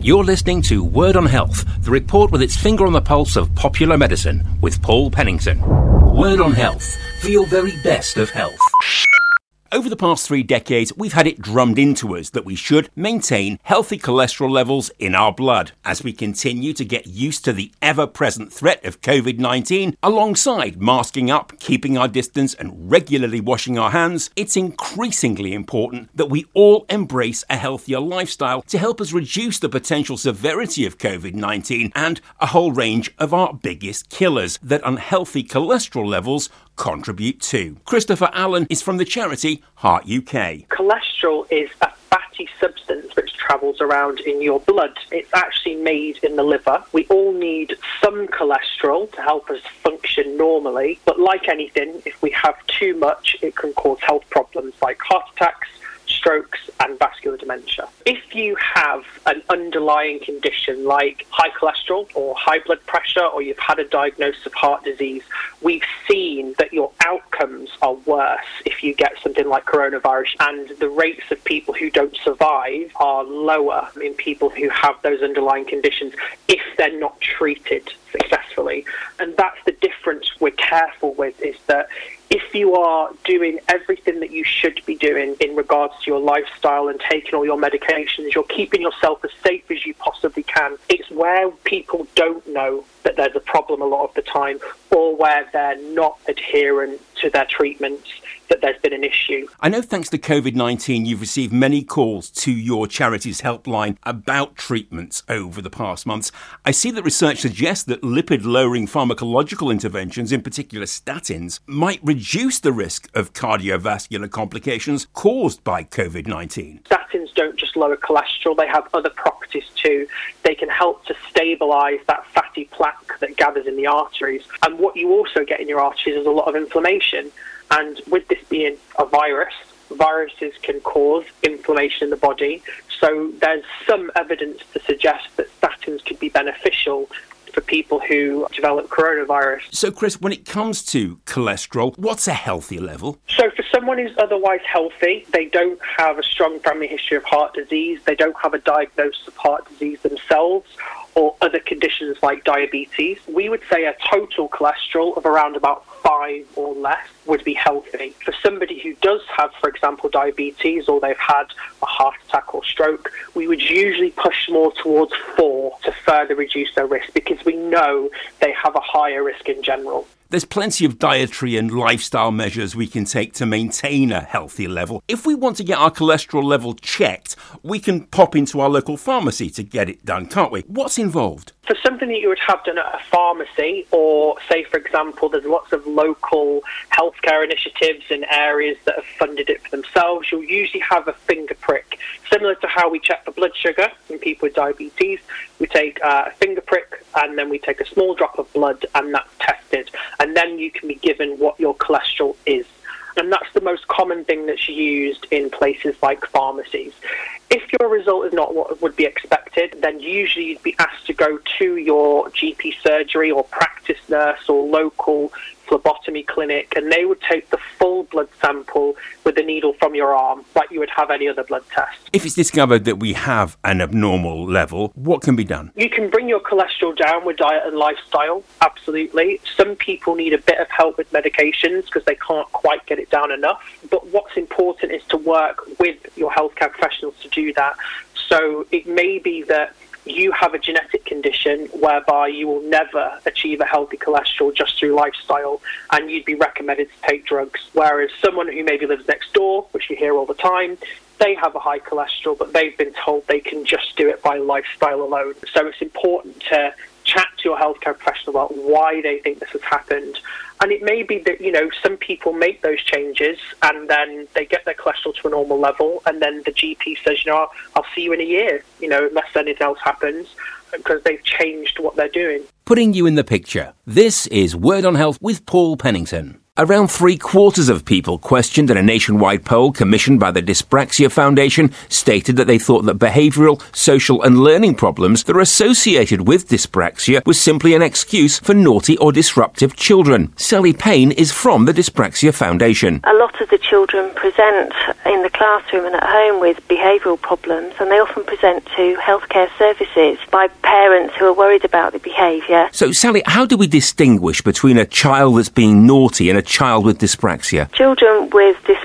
You're listening to Word on Health, the report with its finger on the pulse of popular medicine with Paul Pennington. Word on Health, for your very best of health. Over the past three decades, we've had it drummed into us that we should maintain healthy cholesterol levels in our blood. As we continue to get used to the ever present threat of COVID 19, alongside masking up, keeping our distance, and regularly washing our hands, it's increasingly important that we all embrace a healthier lifestyle to help us reduce the potential severity of COVID 19 and a whole range of our biggest killers that unhealthy cholesterol levels contribute to. Christopher Allen is from the charity Heart UK. Cholesterol is a fatty substance which travels around in your blood. It's actually made in the liver. We all need some cholesterol to help us function normally, but like anything, if we have too much, it can cause health problems like heart attacks, strokes, and vascular dementia. If you have an underlying condition like high cholesterol or high blood pressure, or you've had a diagnosis of heart disease, we've seen that your outcomes are worse if you get something like coronavirus, and the rates of people who don't survive are lower in people who have those underlying conditions if they're not treated successfully. And that's the difference we're careful with is that if you are doing everything that you should be doing in regards to your lifestyle and taking all your medications, you're keeping yourself as safe as you possibly can. It's where people don't know that there's a problem a lot of the time or where they're not adherent to their treatments that there's been an issue. I know thanks to COVID 19, you've received many calls to your charity's helpline about treatments over the past months. I see that research suggests that lipid lowering pharmacological interventions, in particular statins, might reduce the risk of cardiovascular complications caused by COVID 19. Statins don't just lower cholesterol, they have other properties too. They can help to stabilize that fatty plaque that gathers in the arteries. And what you also get in your arteries is a lot of inflammation. And with this being a virus, viruses can cause inflammation in the body. So there's some evidence to suggest that statins could be beneficial for people who develop coronavirus. So, Chris, when it comes to cholesterol, what's a healthy level? So, for someone who's otherwise healthy, they don't have a strong family history of heart disease, they don't have a diagnosis of heart disease themselves, or other conditions like diabetes, we would say a total cholesterol of around about five or less would be healthy. For somebody who does have, for example, diabetes or they've had a heart attack or stroke, we would usually push more towards four to further reduce their risk because we know they have a higher risk in general. There's plenty of dietary and lifestyle measures we can take to maintain a healthy level. If we want to get our cholesterol level checked, we can pop into our local pharmacy to get it done, can't we? What's involved? For something that you would have done at a pharmacy, or say, for example, there's lots of local healthcare initiatives in areas that have funded it for themselves, you'll usually have a finger prick. Similar to how we check for blood sugar in people with diabetes, we take uh, a finger prick and then we take a small drop of blood and that's tested and then you can be given what your cholesterol is. And that's the most common thing that's used in places like pharmacies. If your result is not what would be expected, then usually you'd be asked to go to your GP surgery or practice nurse or local phlebotomy clinic, and they would take the full blood sample with a needle from your arm, like you would have any other blood test. If it's discovered that we have an abnormal level, what can be done? You can bring your cholesterol down with diet and lifestyle, absolutely. Some people need a bit of help with medications because they can't quite get it down enough. But what's important is to work with your healthcare professionals to do that. So it may be that you have a genetic condition whereby you will never achieve a healthy cholesterol just through lifestyle and you'd be recommended to take drugs. Whereas someone who maybe lives next door, which you hear all the time, they have a high cholesterol, but they've been told they can just do it by lifestyle alone. So it's important to chat to your healthcare professional about why they think this has happened. And it may be that, you know, some people make those changes and then they get their cholesterol to a normal level and then the GP says, you know, I'll, see you in a year, you know, unless anything else happens because they've changed what they're doing. Putting you in the picture, this is Word on Health with Paul Pennington. Around three quarters of people questioned in a nationwide poll commissioned by the Dyspraxia Foundation stated that they thought that behavioural, social, and learning problems that are associated with dyspraxia was simply an excuse for naughty or disruptive children. Sally Payne is from the Dyspraxia Foundation. A lot of the children present in the classroom and at home with behavioural problems, and they often present to healthcare services by parents who are worried about the behaviour. So, Sally, how do we distinguish between a child that's being naughty and a child with dyspraxia? Children with dyspraxia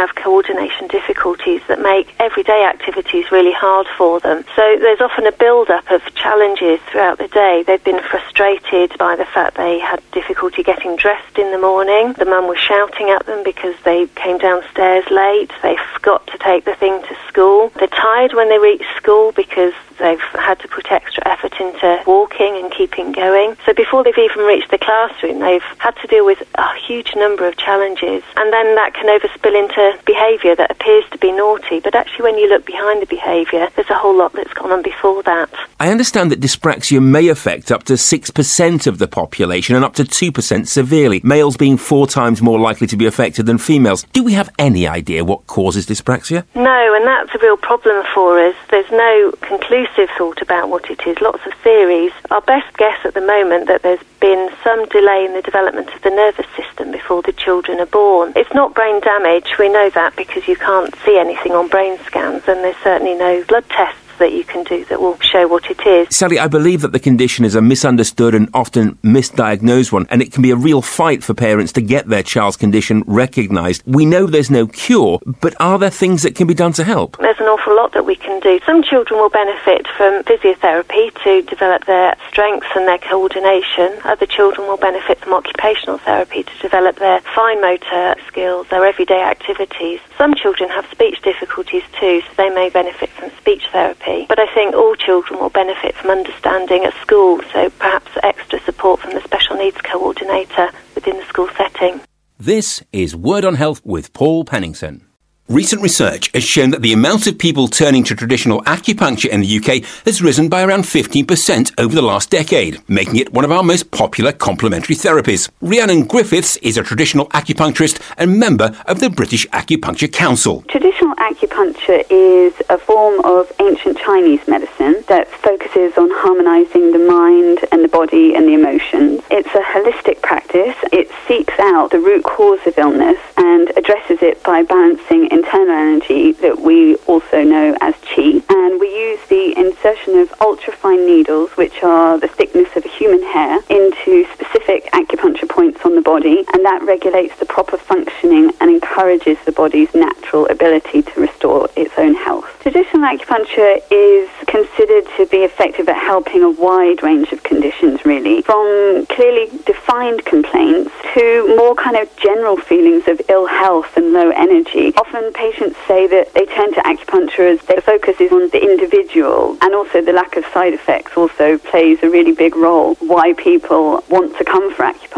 have coordination difficulties that make everyday activities really hard for them. So there's often a build-up of challenges throughout the day. They've been frustrated by the fact they had difficulty getting dressed in the morning. The mum was shouting at them because they came downstairs late. They forgot to take the thing to school. They're tired when they reach school because they've had to put extra effort into walking and keeping going. So before they've even reached the classroom, they've had to deal with a huge number of challenges. And then that can overspill into behaviour that appears to be naughty, but actually when you look behind the behaviour, there's a whole lot that's gone on before that. I understand that dyspraxia may affect up to 6% of the population and up to 2% severely, males being four times more likely to be affected than females. Do we have any idea what causes dyspraxia? No, and that's a real problem for us. There's no conclusive thought about what it is, lots of theories. Our best guess at the moment that there's been some delay in the development of the nervous system before the children are born. It's not brain damage, we know that because you can't see anything on brain scans and there's certainly no blood tests that you can do that will show what it is. Sally, I believe that the condition is a misunderstood and often misdiagnosed one, and it can be a real fight for parents to get their child's condition recognised. We know there's no cure, but are there things that can be done to help? There's an awful lot that we can do. Some children will benefit from physiotherapy to develop their strengths and their coordination. Other children will benefit from occupational therapy to develop their fine motor skills, their everyday activities. Some children have speech difficulties too, so they may benefit from speech therapy But I think all children will benefit from understanding at school, so perhaps extra support from the special needs coordinator within the school setting. This is Word on Health with Paul Pennington. Recent research has shown that the amount of people turning to traditional acupuncture in the UK has risen by around 15% over the last decade, making it one of our most popular complementary therapies. Rhiannon Griffiths is a traditional acupuncturist and member of the British Acupuncture Council. Traditional acupuncture is a form of ancient Chinese medicine that focuses on harmonizing the mind and the body and the emotions. It's a holistic practice. It seeks out the root cause of illness and addresses it by balancing internal energy that we also know as qi. And we use the insertion of ultrafine needles, which are the thickness of a human hair, into specific acupuncture points on the body. And that regulates the proper functioning and encourages the body's natural ability to restore its own health. Traditional acupuncture is considered to be effective at helping a wide range of conditions, really, from clearly defined complaints to more kind of general feelings of ill health and low energy. Often patients say that they turn to acupuncture as their focus is on the individual, and also the lack of side effects also plays a really big role why people want to come for acupuncture.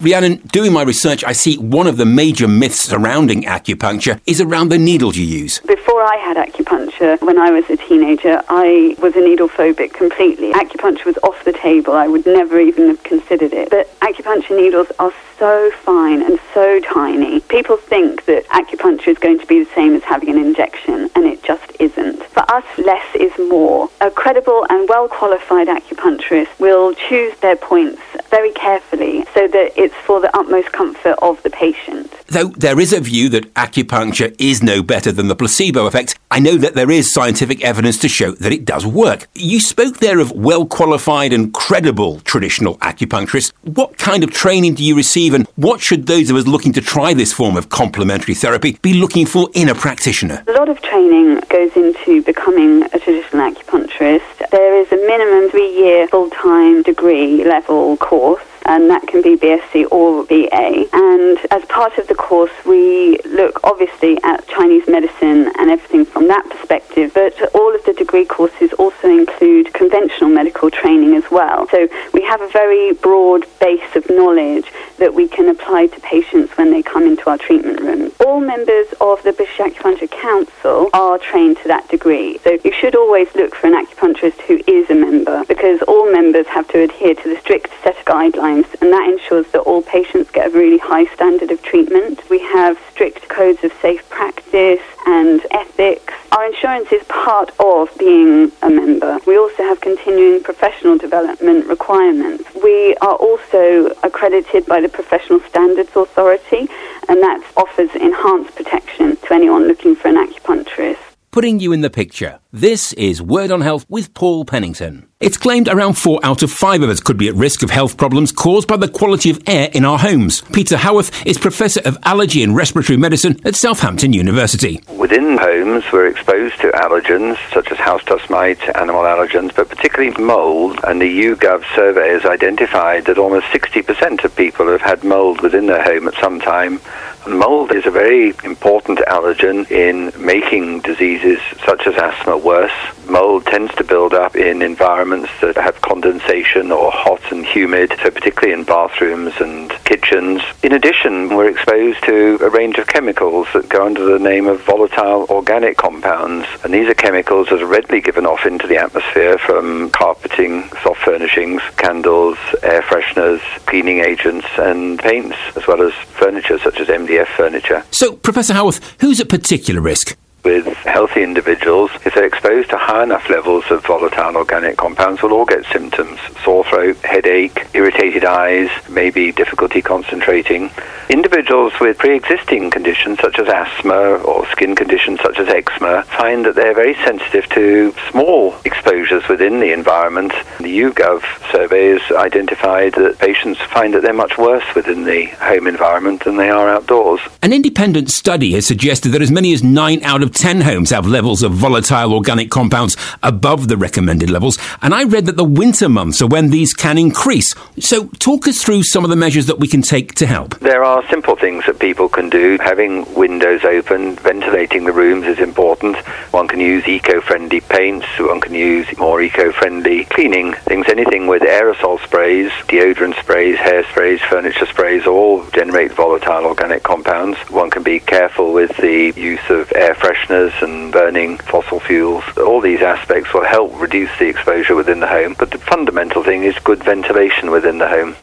Rhiannon, doing my research, I see one of the major myths surrounding acupuncture is around the needles you use. Before I had acupuncture, when I was a teenager, I was a needle phobic completely. Acupuncture was off the table. I would never even have considered it. But acupuncture needles are so fine and so tiny. People think that acupuncture is going to be the same as having an injection, and it just isn't. For us, less is more. A credible and well qualified acupuncturist will choose their points very carefully so that it's for the utmost comfort of the patient. Though there is a view that acupuncture is no better than the placebo effect, I know that there is scientific evidence to show that it does work. You spoke there of well qualified and credible traditional acupuncturists. What kind of training do you receive, and what should those of us looking to try this form of complementary therapy be looking for in a practitioner? A lot of training goes into becoming a traditional acupuncturist. There is a minimum three year full time degree level course course and that can be BSc or BA. And as part of the course, we look obviously at Chinese medicine and everything from that perspective, but all of the degree courses also include conventional medical training as well. So we have a very broad base of knowledge that we can apply to patients when they come into our treatment room. All members of the British Acupuncture Council are trained to that degree. So you should always look for an acupuncturist who is a member because all members have to adhere to the strict set of guidelines and that ensures that all patients get a really high standard of treatment. We have strict codes of safe practice and ethics. Our insurance is part of being a member. We also have continuing professional development requirements. We are also accredited by the Professional Standards Authority, and that offers enhanced protection to anyone looking for an acupuncturist putting you in the picture. This is Word on Health with Paul Pennington. It's claimed around four out of five of us could be at risk of health problems caused by the quality of air in our homes. Peter Howarth is Professor of Allergy and Respiratory Medicine at Southampton University. Within homes, we're exposed to allergens such as house dust mite, animal allergens, but particularly mold. And the YouGov survey has identified that almost 60% of people have had mold within their home at some time Mold is a very important allergen in making diseases such as asthma worse. Mold tends to build up in environments that have condensation or hot and humid, so particularly in bathrooms and kitchens. In addition, we're exposed to a range of chemicals that go under the name of volatile organic compounds, and these are chemicals that are readily given off into the atmosphere from carpeting, soft furnishings, candles, air fresheners, cleaning agents, and paints, as well as furniture such as MDF furniture. So, Professor Howarth, who's at particular risk? With healthy individuals, if they're exposed to high enough levels of volatile organic compounds, will all get symptoms sore throat, headache, irritated eyes, maybe difficulty concentrating. Individuals with pre existing conditions such as asthma or skin conditions such as eczema find that they're very sensitive to small exposures within the environment. The YouGov survey has identified that patients find that they're much worse within the home environment than they are outdoors. An independent study has suggested that as many as 9 out of 10 homes have levels of volatile organic compounds above the recommended levels, and I read that the winter months are when these can increase. So, talk us through some of the measures that we can take to help. There are simple things that people can do. Having windows open, ventilating the rooms is important. One can use eco friendly paints, one can use more eco friendly cleaning things, anything with aerosol sprays, deodorant sprays, hair sprays, furniture sprays, all generate volatile organic compounds. One can be careful with the use of air fresheners fresheners and burning fossil fuels. All these aspects will help reduce the exposure within the home, but the fundamental thing is good ventilation within the home.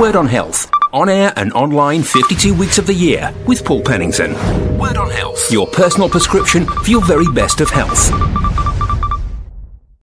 Word on Health. On air and online 52 weeks of the year with Paul Pennington. Word on Health. Your personal prescription for your very best of health.